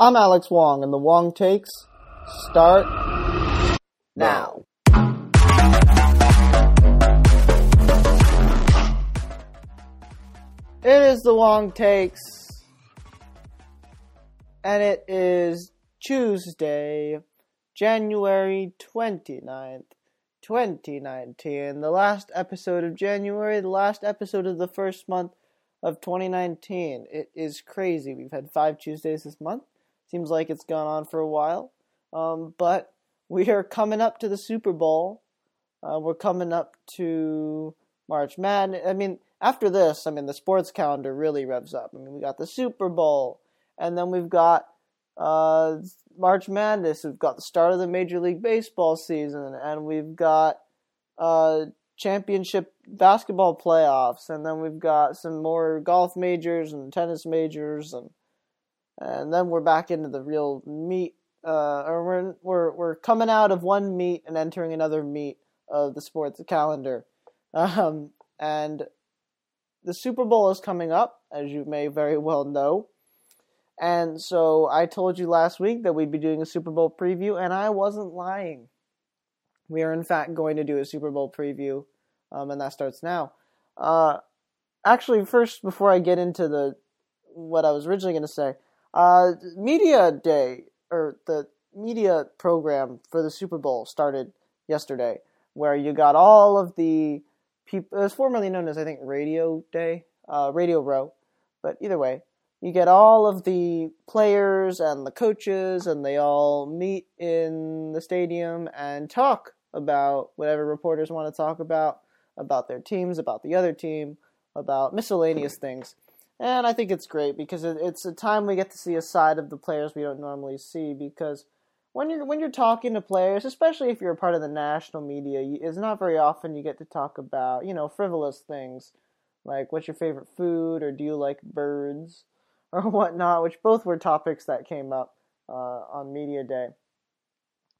I'm Alex Wong, and the Wong takes start now. It is the Wong takes, and it is Tuesday, January 29th, 2019, the last episode of January, the last episode of the first month of 2019. It is crazy. We've had five Tuesdays this month. Seems like it's gone on for a while. Um, but we are coming up to the Super Bowl. Uh, we're coming up to March Madness. I mean, after this, I mean, the sports calendar really revs up. I mean, we got the Super Bowl, and then we've got uh, March Madness. We've got the start of the Major League Baseball season, and we've got uh, championship basketball playoffs, and then we've got some more golf majors and tennis majors, and and then we're back into the real meat. Uh, or we're we're we're coming out of one meet and entering another meet of the sports calendar, um, and the Super Bowl is coming up, as you may very well know. And so I told you last week that we'd be doing a Super Bowl preview, and I wasn't lying. We are in fact going to do a Super Bowl preview, um, and that starts now. Uh, actually, first before I get into the what I was originally going to say, uh, media day or the media program for the Super Bowl started yesterday, where you got all of the people. It was formerly known as I think Radio Day, uh, Radio Row, but either way, you get all of the players and the coaches, and they all meet in the stadium and talk about whatever reporters want to talk about, about their teams, about the other team, about miscellaneous things. And I think it's great because it's a time we get to see a side of the players we don't normally see. Because when you're when you're talking to players, especially if you're a part of the national media, it's not very often you get to talk about you know frivolous things like what's your favorite food or do you like birds or whatnot, which both were topics that came up uh, on media day.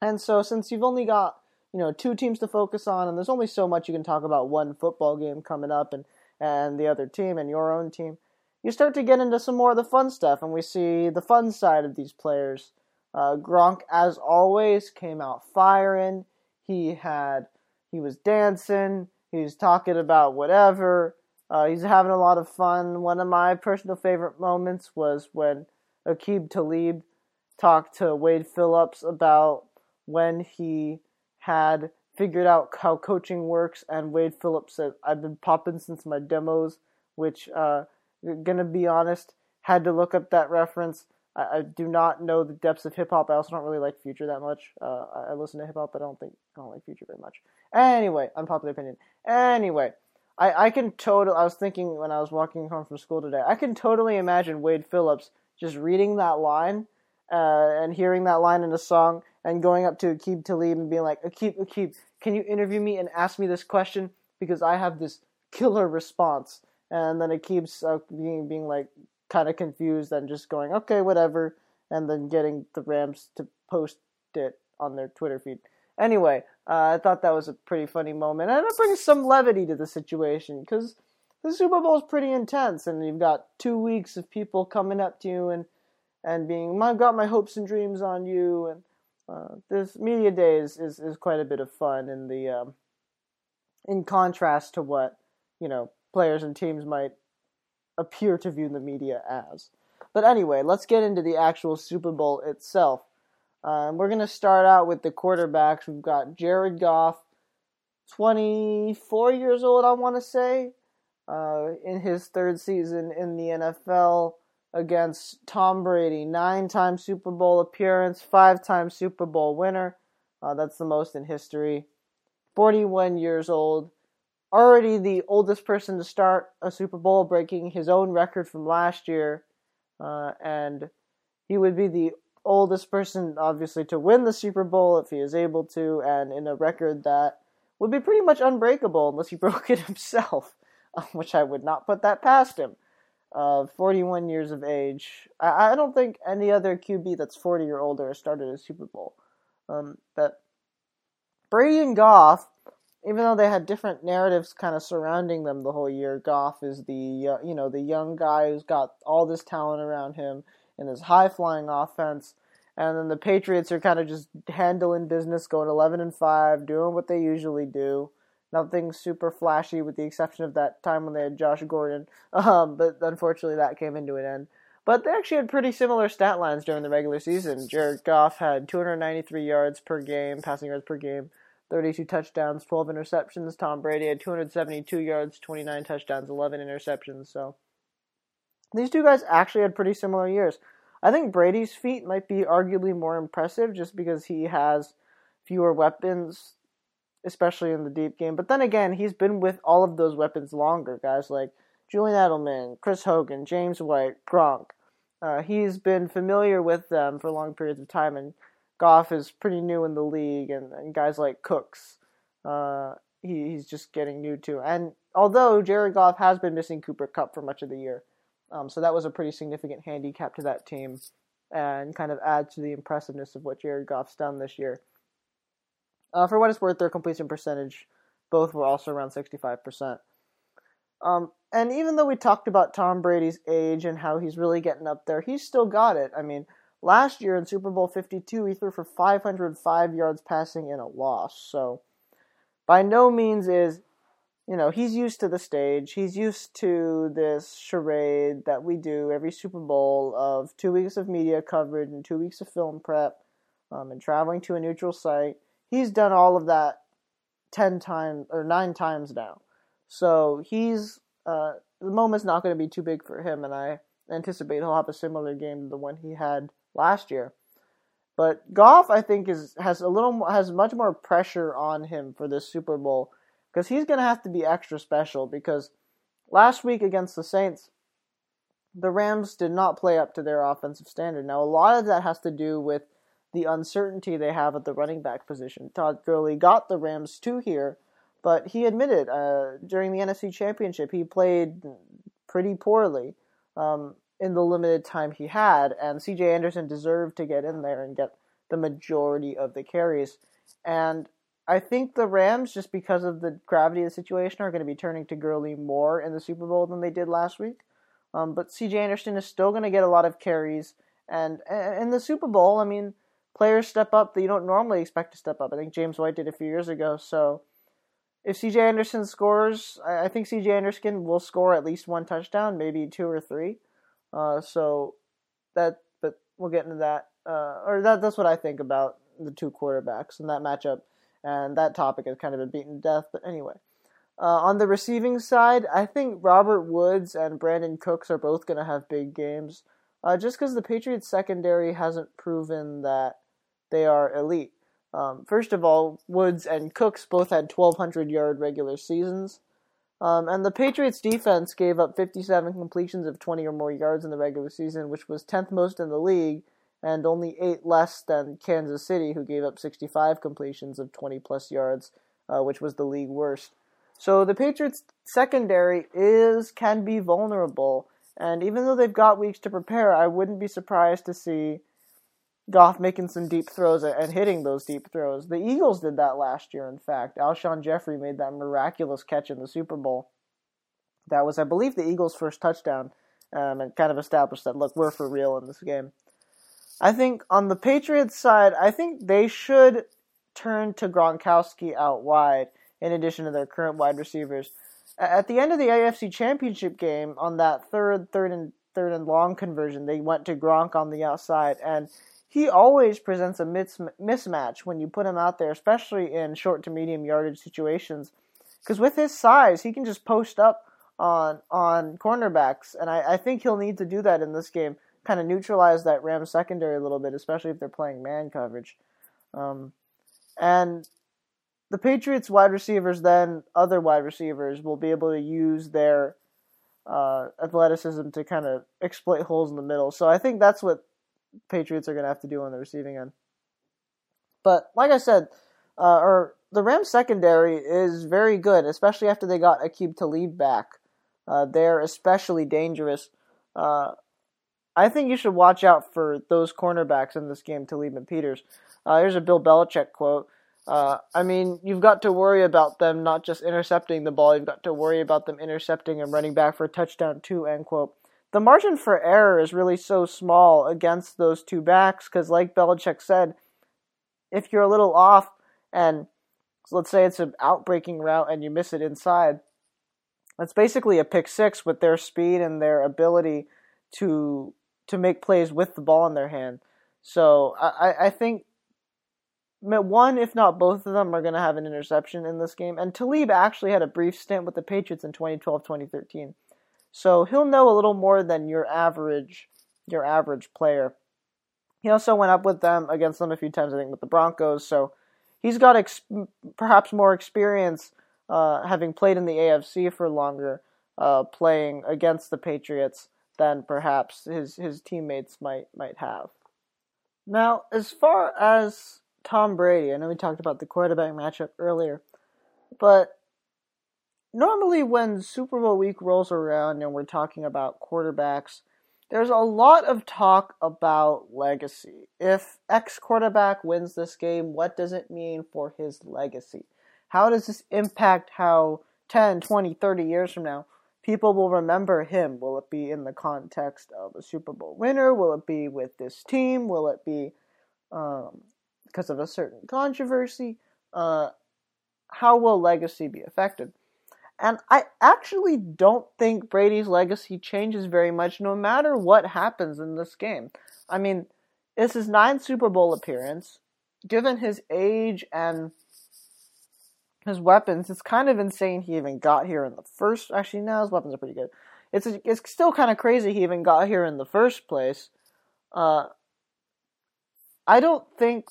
And so since you've only got you know two teams to focus on, and there's only so much you can talk about one football game coming up and and the other team and your own team, you start to get into some more of the fun stuff, and we see the fun side of these players. Uh, Gronk, as always, came out firing. He had he was dancing. He was talking about whatever. Uh, he's having a lot of fun. One of my personal favorite moments was when Aqib Talib talked to Wade Phillips about when he had figured out how coaching works, and Wade Phillips said, "I've been popping since my demos," which, uh, gonna be honest, had to look up that reference. I, I do not know the depths of hip hop. I also don't really like Future that much. Uh, I, listen to hip hop, but I don't think I don't like Future very much. Anyway, unpopular opinion. Anyway, I I can totally. I was thinking when I was walking home from school today. I can totally imagine Wade Phillips just reading that line uh, and hearing that line in a song and going up to Aqib Talib and being like, Aqib, Aqib, can you interview me and ask me this question because I have this killer response. And then Aqib's uh, being being like kind of confused and just going, okay, whatever, and then getting the Rams to post it on their Twitter feed. Anyway, uh, I thought that was a pretty funny moment, and it brings some levity to the situation because the Super Bowl is pretty intense, and you've got two weeks of people coming up to you and and being, I've got my hopes and dreams on you, and uh, this media day is, is, is quite a bit of fun in the um, in contrast to what you know players and teams might appear to view the media as. But anyway, let's get into the actual Super Bowl itself. Um, we're going to start out with the quarterbacks. We've got Jared Goff, 24 years old, I want to say, uh, in his third season in the NFL against Tom Brady, nine time Super Bowl appearance, five time Super Bowl winner. Uh, that's the most in history. 41 years old, already the oldest person to start a Super Bowl, breaking his own record from last year. Uh, and he would be the oldest person, obviously, to win the Super Bowl if he is able to, and in a record that would be pretty much unbreakable unless he broke it himself, which I would not put that past him uh, 41 years of age. I, I don't think any other QB that's 40 or older has started a Super Bowl. Um, but Brady and Goff, even though they had different narratives kind of surrounding them the whole year, Goff is the uh, you know the young guy who's got all this talent around him, in this high flying offense. And then the Patriots are kind of just handling business, going 11 and 5, doing what they usually do. Nothing super flashy, with the exception of that time when they had Josh Gordon. Um, but unfortunately, that came into an end. But they actually had pretty similar stat lines during the regular season. Jared Goff had 293 yards per game, passing yards per game, 32 touchdowns, 12 interceptions. Tom Brady had 272 yards, 29 touchdowns, 11 interceptions. So these two guys actually had pretty similar years. I think Brady's feat might be arguably more impressive just because he has fewer weapons, especially in the deep game. But then again, he's been with all of those weapons longer, guys like Julian Edelman, Chris Hogan, James White, Gronk. Uh, he's been familiar with them for long periods of time, and Goff is pretty new in the league, and, and guys like Cooks, uh, he, he's just getting new to. And although Jared Goff has been missing Cooper Kupp for much of the year, um, so that was a pretty significant handicap to that team, and kind of adds to the impressiveness of what Jared Goff's done this year. Uh, for what it's worth, their completion percentage, both were also around 65%. Um, and even though we talked about Tom Brady's age and how he's really getting up there, he's still got it. I mean, last year in Super Bowl 52, he threw for 505 yards passing in a loss. So, by no means is, you know, he's used to the stage. He's used to this charade that we do every Super Bowl of two weeks of media coverage and two weeks of film prep um, and traveling to a neutral site. He's done all of that 10 times or 9 times now. So he's uh, the moment's not going to be too big for him, and I anticipate he'll have a similar game to the one he had last year. But Goff, I think, is has a little has much more pressure on him for this Super Bowl because he's going to have to be extra special. Because last week against the Saints, the Rams did not play up to their offensive standard. Now, a lot of that has to do with the uncertainty they have at the running back position. Todd Gurley got the Rams to here but he admitted uh, during the NFC Championship he played pretty poorly um, in the limited time he had, and C.J. Anderson deserved to get in there and get the majority of the carries. And I think the Rams, just because of the gravity of the situation, are going to be turning to Gurley more in the Super Bowl than they did last week. Um, but C.J. Anderson is still going to get a lot of carries, and in the Super Bowl, I mean, players step up that you don't normally expect to step up. I think James White did a few years ago, so if CJ Anderson scores, I think CJ Anderson will score at least one touchdown, maybe two or three. Uh, so that, but we'll get into that. Uh, or that that's what I think about the two quarterbacks and that matchup. And that topic has kind of been beaten to death. But anyway, uh, on the receiving side, I think Robert Woods and Brandin Cooks are both going to have big games. Uh, just because the Patriots secondary hasn't proven that they are elite. Um, first of all, Woods and Cooks both had 1,200 yard regular seasons. Um, and the Patriots defense gave up 57 completions of 20 or more yards in the regular season, which was 10th most in the league, and only 8 less than Kansas City, who gave up 65 completions of 20 plus yards, uh, which was the league worst. So the Patriots secondary is can be vulnerable, and even though they've got weeks to prepare, I wouldn't be surprised to see Goff making some deep throws and hitting those deep throws. The Eagles did that last year, in fact. Alshon Jeffery made that miraculous catch in the Super Bowl. That was, I believe, the Eagles' first touchdown, um, and kind of established that, look, we're for real in this game. I think on the Patriots side, I think they should turn to Gronkowski out wide in addition to their current wide receivers. At the end of the AFC Championship game, on that third, third and third and long conversion, they went to Gronk on the outside, and he always presents a mismatch when you put him out there, especially in short to medium yardage situations. Because with his size, he can just post up on on cornerbacks, and I, I think he'll need to do that in this game, kind of neutralize that Rams secondary a little bit, especially if they're playing man coverage. Um, and the Patriots wide receivers, then other wide receivers, will be able to use their uh, athleticism to kind of exploit holes in the middle. So I think that's what Patriots are going to have to do on the receiving end. But like I said, uh, or the Rams secondary is very good, especially after they got Aqib Talib back. Uh, they're especially dangerous. Uh, I think you should watch out for those cornerbacks in this game, Talib and Peters. Uh, here's a Bill Belichick quote. Uh, I mean, you've got to worry about them not just intercepting the ball, you've got to worry about them intercepting and running back for a touchdown too, end quote. The margin for error is really so small against those two backs because, like Belichick said, if you're a little off and let's say it's an outbreaking route and you miss it inside, that's basically a pick six with their speed and their ability to to make plays with the ball in their hand. So I, I think one, if not both of them, are going to have an interception in this game. And Talib actually had a brief stint with the Patriots in 2012 2013. So he'll know a little more than your average your average player. He also went up with them against them a few times, I think, with the Broncos. So he's got ex- perhaps more experience uh, having played in the AFC for longer, uh, playing against the Patriots than perhaps his his teammates might might have. Now, as far as Tom Brady, I know we talked about the quarterback matchup earlier, but normally when Super Bowl week rolls around and we're talking about quarterbacks, there's a lot of talk about legacy. If X quarterback wins this game, what does it mean for his legacy? How does this impact how 10, 20, 30 years from now people will remember him? Will it be in the context of a Super Bowl winner? Will it be with this team? Will it be um, because of a certain controversy? Uh, how will legacy be affected? And I actually don't think Brady's legacy changes very much no matter what happens in this game. I mean, it's his ninth Super Bowl appearance. Given his age and his weapons, it's kind of insane he even got here in the first. Actually, now his weapons are pretty good. It's it's still kind of crazy he even got here in the first place. Uh, I don't think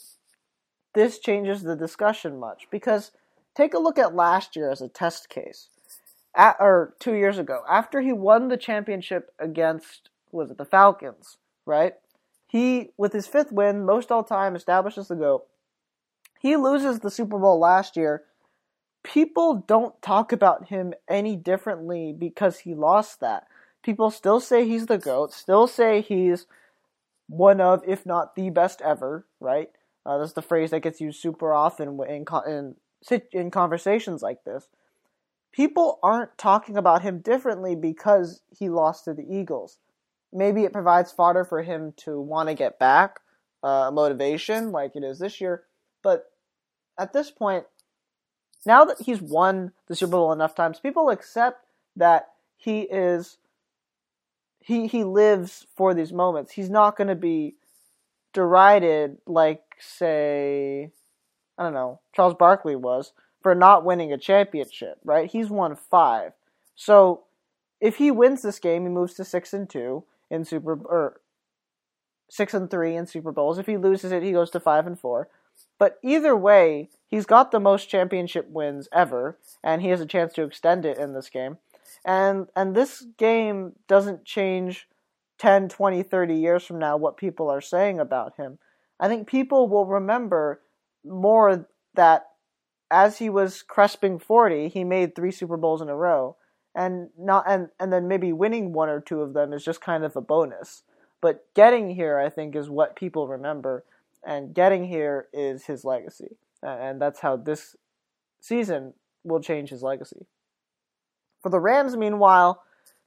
this changes the discussion much because take a look at last year as a test case at, or two years ago, after he won the championship against was it the Falcons, right? He with his fifth win, most all time, establishes the GOAT. He loses the Super Bowl last year. People don't talk about him any differently because he lost that. People still say he's the GOAT, still say he's one of, if not the best ever, right? Uh, that's the phrase that gets used super often in, in, in conversations like this people aren't talking about him differently because he lost to the Eagles. Maybe it provides fodder for him to want to get back, uh, motivation like it is this year. But at this point, now that he's won the Super Bowl enough times, people accept that he is he he lives for these moments. He's not going to be derided like say I don't know Charles Barkley was for not winning a championship, right? He's won five. So if he wins this game, he moves to six and two in Super or six and three in Super Bowls. If he loses it, he goes to five and four. But either way, he's got the most championship wins ever, and he has a chance to extend it in this game. And and this game doesn't change 10, 20, 30 years from now what people are saying about him. I think people will remember more that as he was cresping 40, he made three Super Bowls in a row. And not and, and then maybe winning one or two of them is just kind of a bonus. But getting here, I think, is what people remember. And getting here is his legacy. And that's how this season will change his legacy. For the Rams, meanwhile,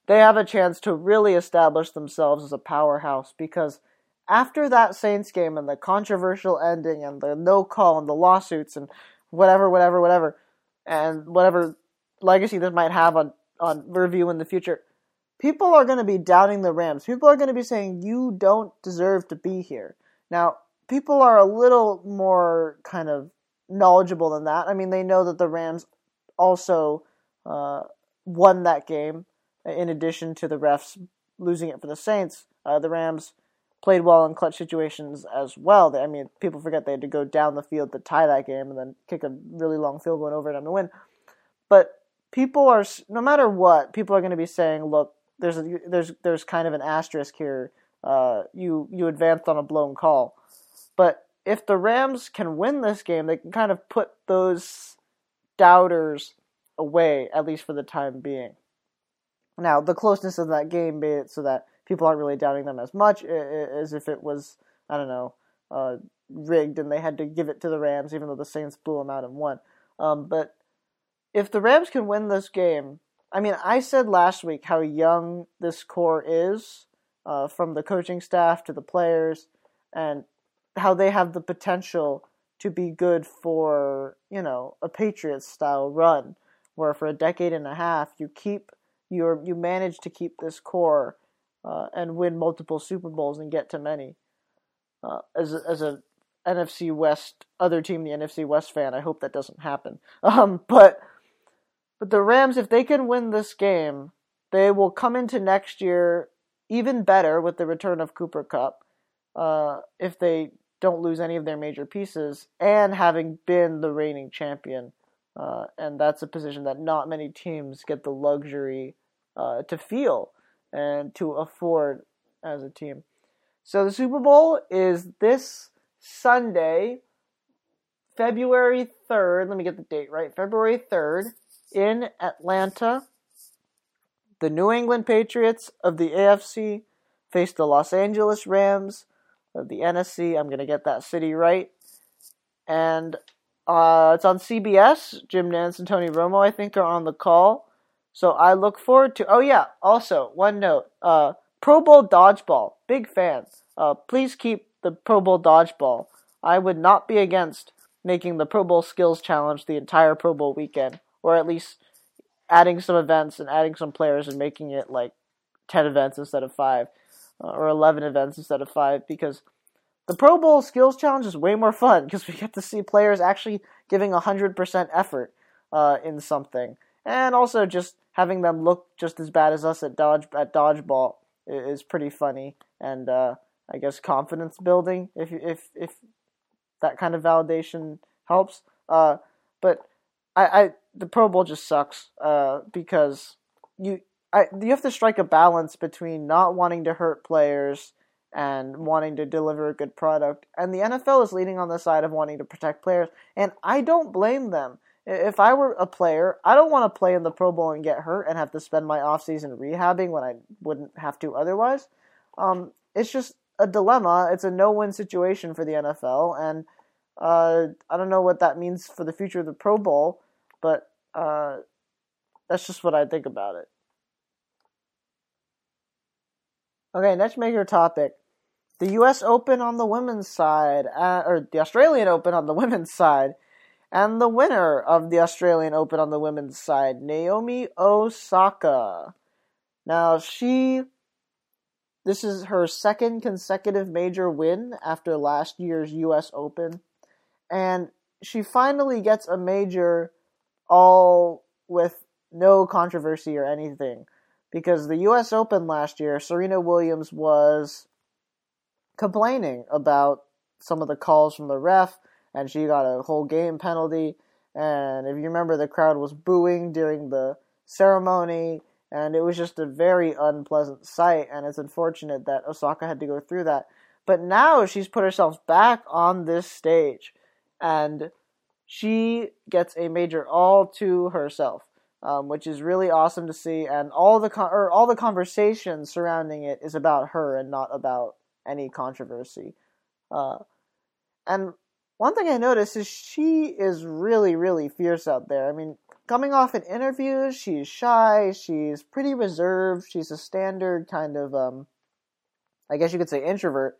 they have a chance to really establish themselves as a powerhouse because after that Saints game and the controversial ending and the no call and the lawsuits and whatever, whatever, whatever, and whatever legacy this might have on on review in the future. People are going to be doubting the Rams. People are going to be saying you don't deserve to be here. Now, people are a little more kind of knowledgeable than that. I mean, they know that the Rams also uh, won that game in addition to the refs losing it for the Saints. Uh, the Rams played well in clutch situations as well. I mean, people forget they had to go down the field to tie that game and then kick a really long field goal in overtime to win. But people are, no matter what, people are going to be saying, "Look, there's a, there's there's kind of an asterisk here. Uh, you you advanced on a blown call." But if the Rams can win this game, they can kind of put those doubters away, at least for the time being. Now, the closeness of that game made it so that people aren't really doubting them as much as if it was I don't know uh, rigged and they had to give it to the Rams even though the Saints blew them out and won. Um, but if the Rams can win this game, I mean, I said last week how young this core is, uh, from the coaching staff to the players, and how they have the potential to be good for you know a Patriots style run, where for a decade and a half you keep you you manage to keep this core uh, and win multiple Super Bowls and get to many. Uh, as as a NFC West other team, the NFC West fan, I hope that doesn't happen. Um, but but the Rams, if they can win this game, they will come into next year even better with the return of Cooper Kupp. Uh, if they don't lose any of their major pieces, and having been the reigning champion, uh, and that's a position that not many teams get the luxury uh, to feel and to afford as a team. So the Super Bowl is this Sunday, February 3rd. Let me get the date right. February 3rd in Atlanta. The New England Patriots of the AFC face the Los Angeles Rams of the NFC. I'm going to get that city right. And uh, it's on CBS. Jim Nantz and Tony Romo, I think, are on the call. So I look forward to. Oh yeah. Also, one note. Uh, Pro Bowl dodgeball. Big fan. Uh, please keep the Pro Bowl dodgeball. I would not be against making the Pro Bowl skills challenge the entire Pro Bowl weekend, or at least adding some events and adding some players and making it like ten events instead of five, uh, or eleven events instead of five, because the Pro Bowl skills challenge is way more fun because we get to see players actually giving hundred percent effort uh, in something, and also just having them look just as bad as us at dodge at dodgeball is pretty funny. And uh, I guess confidence building if if if that kind of validation helps. Uh, but I, I the Pro Bowl just sucks uh, because you I you have to strike a balance between not wanting to hurt players and wanting to deliver a good product, and the NFL is leaning on the side of wanting to protect players, and I don't blame them if I were a player, I don't want to play in the Pro Bowl and get hurt and have to spend my offseason rehabbing when I wouldn't have to otherwise. Um, it's just a dilemma. It's a no-win situation for the NFL, and uh, I don't know what that means for the future of the Pro Bowl, but uh, that's just what I think about it. Okay, next major topic: the U.S. Open on the women's side, uh, or the Australian Open on the women's side and the winner of the Australian Open on the women's side, Naomi Osaka. Now, she. This is her second consecutive major win after last year's US Open. And she finally gets a major all with no controversy or anything. Because the US Open last year, Serena Williams was complaining about some of the calls from the ref and she got a whole game penalty. And if you remember, the crowd was booing during the ceremony, and it was just a very unpleasant sight. And it's unfortunate that Osaka had to go through that. But now she's put herself back on this stage, and she gets a major all to herself. Um, which is really awesome to see, and all the con- or all the conversation surrounding it is about her and not about any controversy. Uh, and one thing I noticed is she is really, really fierce out there. I mean, coming off in interviews, she's shy, she's pretty reserved, she's a standard kind of, um, I guess you could say introvert.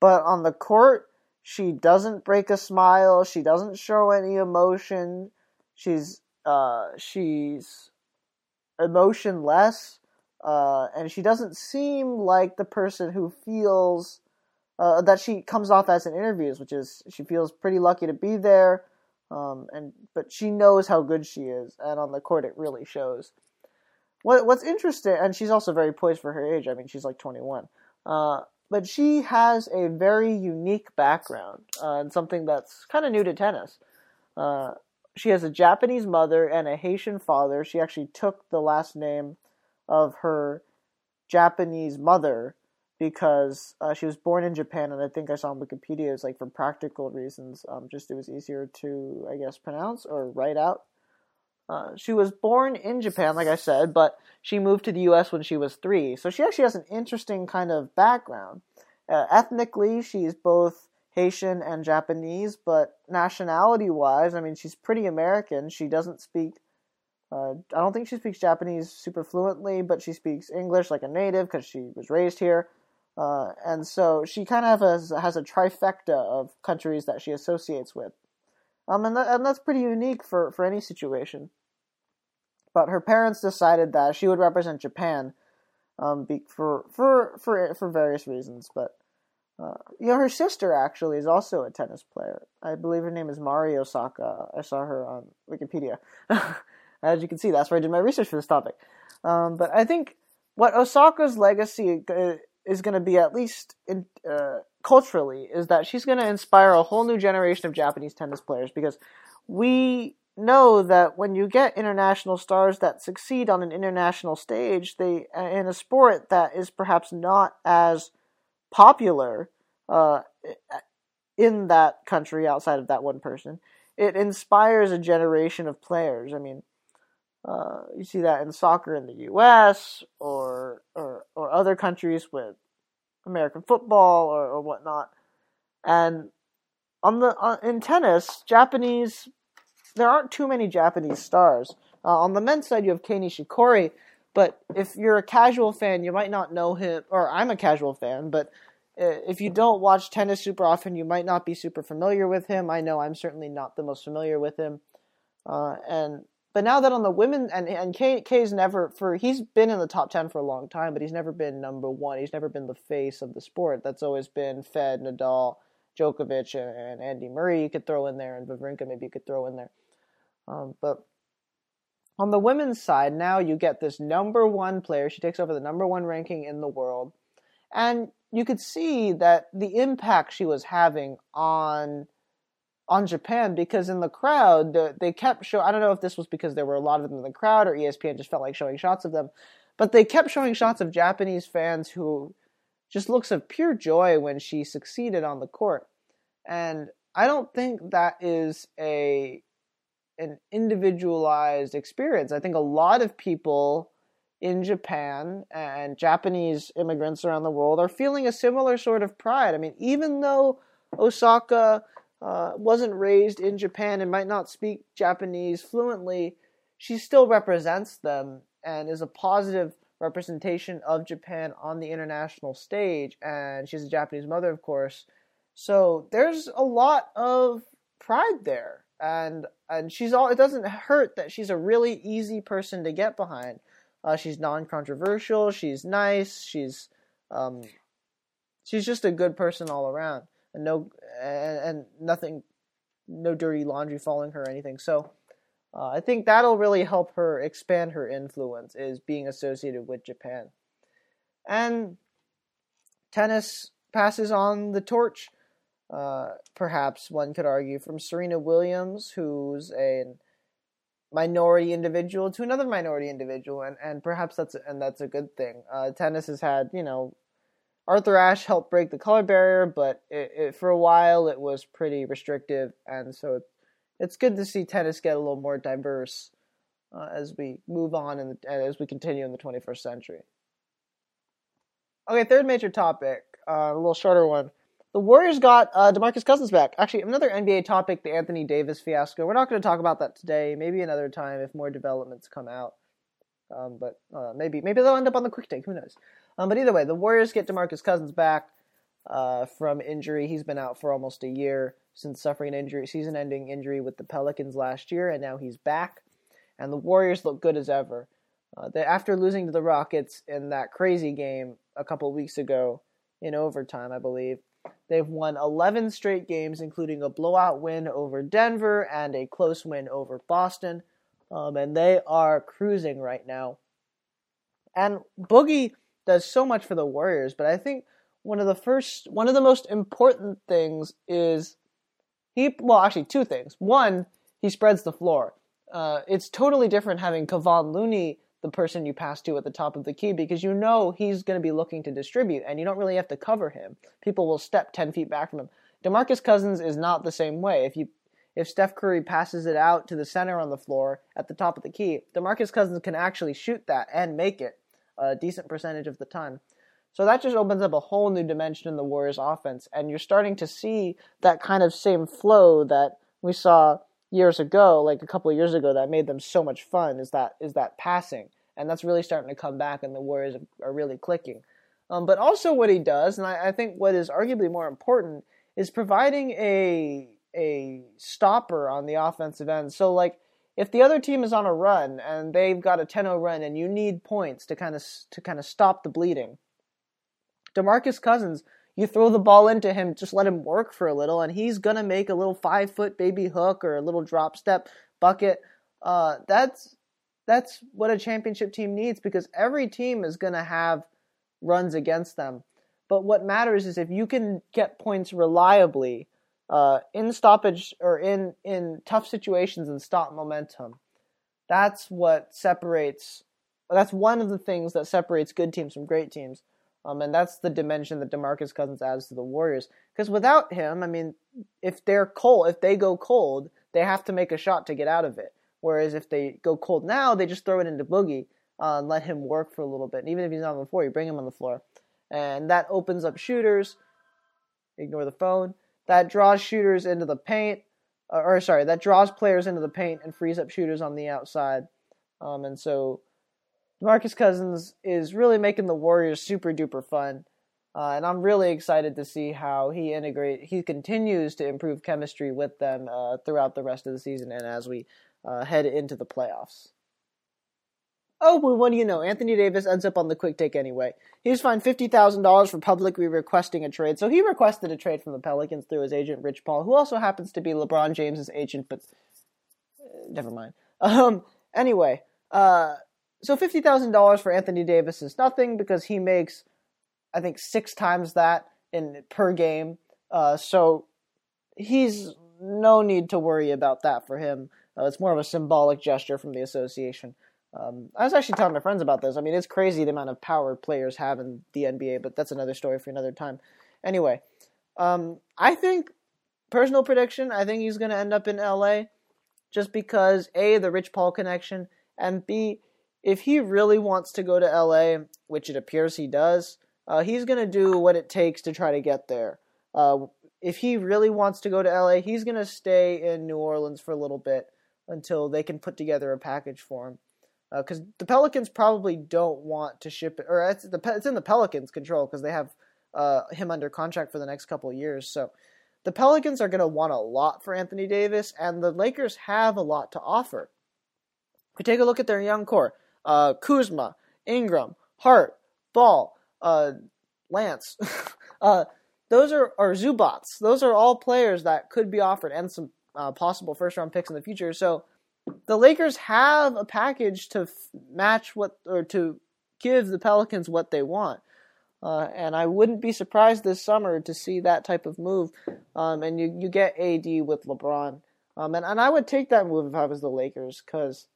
But on the court, she doesn't break a smile, she doesn't show any emotion, she's, uh, she's emotionless, uh, and she doesn't seem like the person who feels uh, that she comes off as in interviews, which is she feels pretty lucky to be there, um, and but she knows how good she is, and on the court it really shows. What What's interesting, and she's also very poised for her age. I mean, she's like 21, uh, but she has a very unique background uh, and something that's kind of new to tennis. Uh, she has a Japanese mother and a Haitian father. She actually took the last name of her Japanese mother because uh, she was born in Japan, and I think I saw on Wikipedia it's like for practical reasons, um, just it was easier to I guess pronounce or write out. Uh, she was born in Japan, like I said, but she moved to the U.S. when she was three, so she actually has an interesting kind of background. Uh, ethnically, she's both Haitian and Japanese, but nationality-wise, I mean, she's pretty American. She doesn't speak Uh, I don't think she speaks Japanese super fluently, but she speaks English like a native because she was raised here. Uh, and so she kind of has, has a trifecta of countries that she associates with. Um, and, and that's pretty unique for, for any situation. But her parents decided that she would represent Japan um, be, for, for, for, for various reasons. But, uh, you know, her sister actually is also a tennis player. I believe her name is Mari Osaka. I saw her on Wikipedia. As you can see, that's where I did my research for this topic. Um, but I think what Osaka's legacy uh, is going to be, at least in, uh, culturally, is that she's going to inspire a whole new generation of Japanese tennis players because we know that when you get international stars that succeed on an international stage, they uh, in a sport that is perhaps not as popular uh, in that country outside of that one person, it inspires a generation of players. I mean, uh, you see that in soccer in the U.S. or or or other countries with American football or, or whatnot, and on the uh, in tennis, Japanese there aren't too many Japanese stars. Uh, on the men's side, you have Kei Nishikori, but if you're a casual fan, you might not know him. Or I'm a casual fan, but uh, if you don't watch tennis super often, you might not be super familiar with him. I know I'm certainly not the most familiar with him, uh, and but now that on the women and and Kei, Kei's never for he's been in the top ten for a long time, but he's never been number one. He's never been the face of the sport. That's always been Fed, Nadal, Djokovic, and, and Andy Murray. You could throw in there, and Wawrinka maybe you could throw in there. Um, but on the women's side, now you get this number one player. She takes over the number one ranking in the world, and you could see that the impact she was having on on Japan because in the crowd the, they kept show. I don't know if this was because there were a lot of them in the crowd or ESPN just felt like showing shots of them, but they kept showing shots of Japanese fans who just looks of pure joy when she succeeded on the court, and I don't think that is a an individualized experience. I think a lot of people in Japan and Japanese immigrants around the world are feeling a similar sort of pride. I mean, even though Osaka uh, wasn't raised in Japan and might not speak Japanese fluently, she still represents them and is a positive representation of Japan on the international stage. And she's a Japanese mother, of course. So there's a lot of pride there. And and she's all it doesn't hurt that she's a really easy person to get behind. Uh, she's non-controversial. She's nice. She's um, she's just a good person all around and no and, and nothing, no dirty laundry following her or anything. So uh, I think that'll really help her expand her influence is being associated with Japan, and tennis passes on the torch. Uh, perhaps one could argue from Serena Williams, who's a minority individual to another minority individual, and, and perhaps that's and that's a good thing. Uh, tennis has had you know Arthur Ashe helped break the color barrier, but it, it, for a while it was pretty restrictive, and so it's good to see tennis get a little more diverse uh, as we move on and as we continue in the 21st century. Okay, third major topic, uh, a little shorter one. The Warriors got uh, DeMarcus Cousins back. Actually, another NBA topic, the Anthony Davis fiasco. We're not going to talk about that today. Maybe another time if more developments come out. Um, but uh, maybe maybe they'll end up on the quick take. Who knows? Um, but either way, the Warriors get DeMarcus Cousins back uh, from injury. He's been out for almost a year since suffering an injury, season-ending injury with the Pelicans last year, and now he's back. And the Warriors look good as ever. Uh, they, after losing to the Rockets in that crazy game a couple weeks ago in overtime, I believe, they've won 11 straight games, including a blowout win over Denver and a close win over Boston. Um, and they are cruising right now. And Boogie does so much for the Warriors, but I think one of the first, one of the most important things is he. Well, actually, two things. One, he spreads the floor. Uh, it's totally different having Kevon Looney, the person you pass to at the top of the key, because you know he's going to be looking to distribute, and you don't really have to cover him. People will step ten feet back from him. Demarcus Cousins is not the same way. If you if Steph Curry passes it out to the center on the floor at the top of the key, DeMarcus Cousins can actually shoot that and make it a decent percentage of the time. So that just opens up a whole new dimension in the Warriors offense, and you're starting to see that kind of same flow that we saw years ago, like a couple of years ago, that made them so much fun is that is that passing, and that's really starting to come back, and the Warriors are really clicking. Um, but also, what he does, and I, I think what is arguably more important, is providing a a stopper on the offensive end. So, like, if the other team is on a run and they've got a 10-0 run, and you need points to kind of to kind of stop the bleeding, Demarcus Cousins you throw the ball into him, just let him work for a little, and he's gonna make a little five foot baby hook or a little drop step bucket. Uh, that's that's what a championship team needs because every team is gonna have runs against them. But what matters is if you can get points reliably uh, in stoppage or in in tough situations and stop momentum. That's what separates. That's one of the things that separates good teams from great teams. Um, and that's the dimension that DeMarcus Cousins adds to the Warriors. Because without him, I mean, if they're cold, if they go cold, they have to make a shot to get out of it. Whereas if they go cold now, they just throw it into Boogie uh, and let him work for a little bit. And even if he's not on the floor, you bring him on the floor, and that opens up shooters. Ignore the phone. That draws shooters into the paint, or, or sorry, that draws players into the paint and frees up shooters on the outside. Um, and so Marcus Cousins is really making the Warriors super duper fun. Uh, and I'm really excited to see how he integrate. He continues to improve chemistry with them uh, throughout the rest of the season and as we uh, head into the playoffs. Oh, well, what do you know? Anthony Davis ends up on the quick take anyway. He was fined fifty thousand dollars for publicly requesting a trade. So he requested a trade from the Pelicans through his agent Rich Paul, who also happens to be LeBron James's agent, but uh, never mind. Um, anyway, uh, so fifty thousand dollars for Anthony Davis is nothing because he makes, I think, six times that in per game. Uh, so he's no need to worry about that for him. Uh, it's more of a symbolic gesture from the association. Um, I was actually telling my friends about this. I mean, it's crazy the amount of power players have in the NBA, but that's another story for another time. Anyway, um, I think personal prediction. I think he's going to end up in LA, just because a the Rich Paul connection, and b if he really wants to go to LA, which it appears he does, uh, he's going to do what it takes to try to get there. Uh, if he really wants to go to LA, he's going to stay in New Orleans for a little bit until they can put together a package for him. Because uh, the Pelicans probably don't want to ship it, or it's, the, it's in the Pelicans' control because they have uh, him under contract for the next couple years. So the Pelicans are going to want a lot for Anthony Davis, and the Lakers have a lot to offer. If we take a look at their young core, uh, Kuzma, Ingram, Hart, Ball, uh, Lance. uh, those are, are Zubac. Those are all players that could be offered and some uh, possible first round picks in the future. So the Lakers have a package to f- match what or to give the Pelicans what they want. Uh, and I wouldn't be surprised this summer to see that type of move. Um, and you, you get AD with LeBron. Um, and, and I would take that move if I was the Lakers because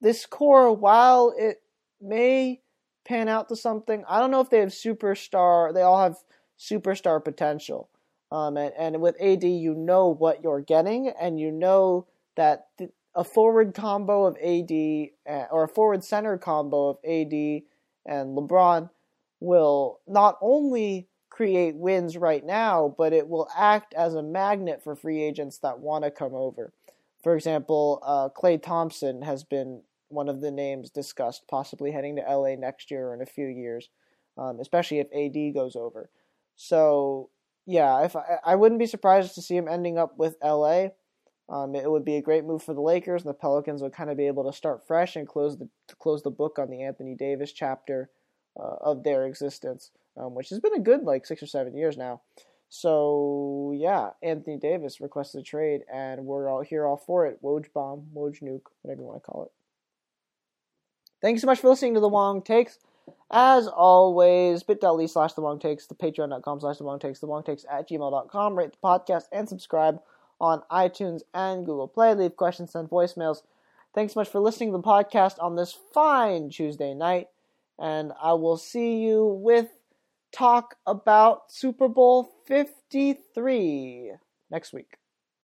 this core, while it may pan out to something, I don't know if they have superstar. They all have superstar potential. Um, and, and with AD, you know what you're getting, and you know that a forward combo of AD uh, or a forward center combo of AD and LeBron will not only create wins right now, but it will act as a magnet for free agents that want to come over. For example, uh, Klay Thompson has been one of the names discussed, possibly heading to LA next year or in a few years, um, especially if AD goes over. So yeah, if I, I wouldn't be surprised to see him ending up with LA. Um, it would be a great move for the Lakers, and the Pelicans would kind of be able to start fresh and close the close the book on the Anthony Davis chapter uh, of their existence, um, which has been a good like six or seven years now. So yeah, Anthony Davis requested a trade, and we're all here all for it. Woj bomb, Woj nuke, whatever you want to call it. Thanks so much for listening to The Wong Takes. As always, bit.ly slash The Wong Takes, the patreon.com slash The Wong Takes, The Wong Takes at gmail.com. Rate the podcast and subscribe on iTunes and Google Play. Leave questions, send voicemails. Thanks so much for listening to the podcast on this fine Tuesday night. And I will see you with talk about Super Bowl 53 next week.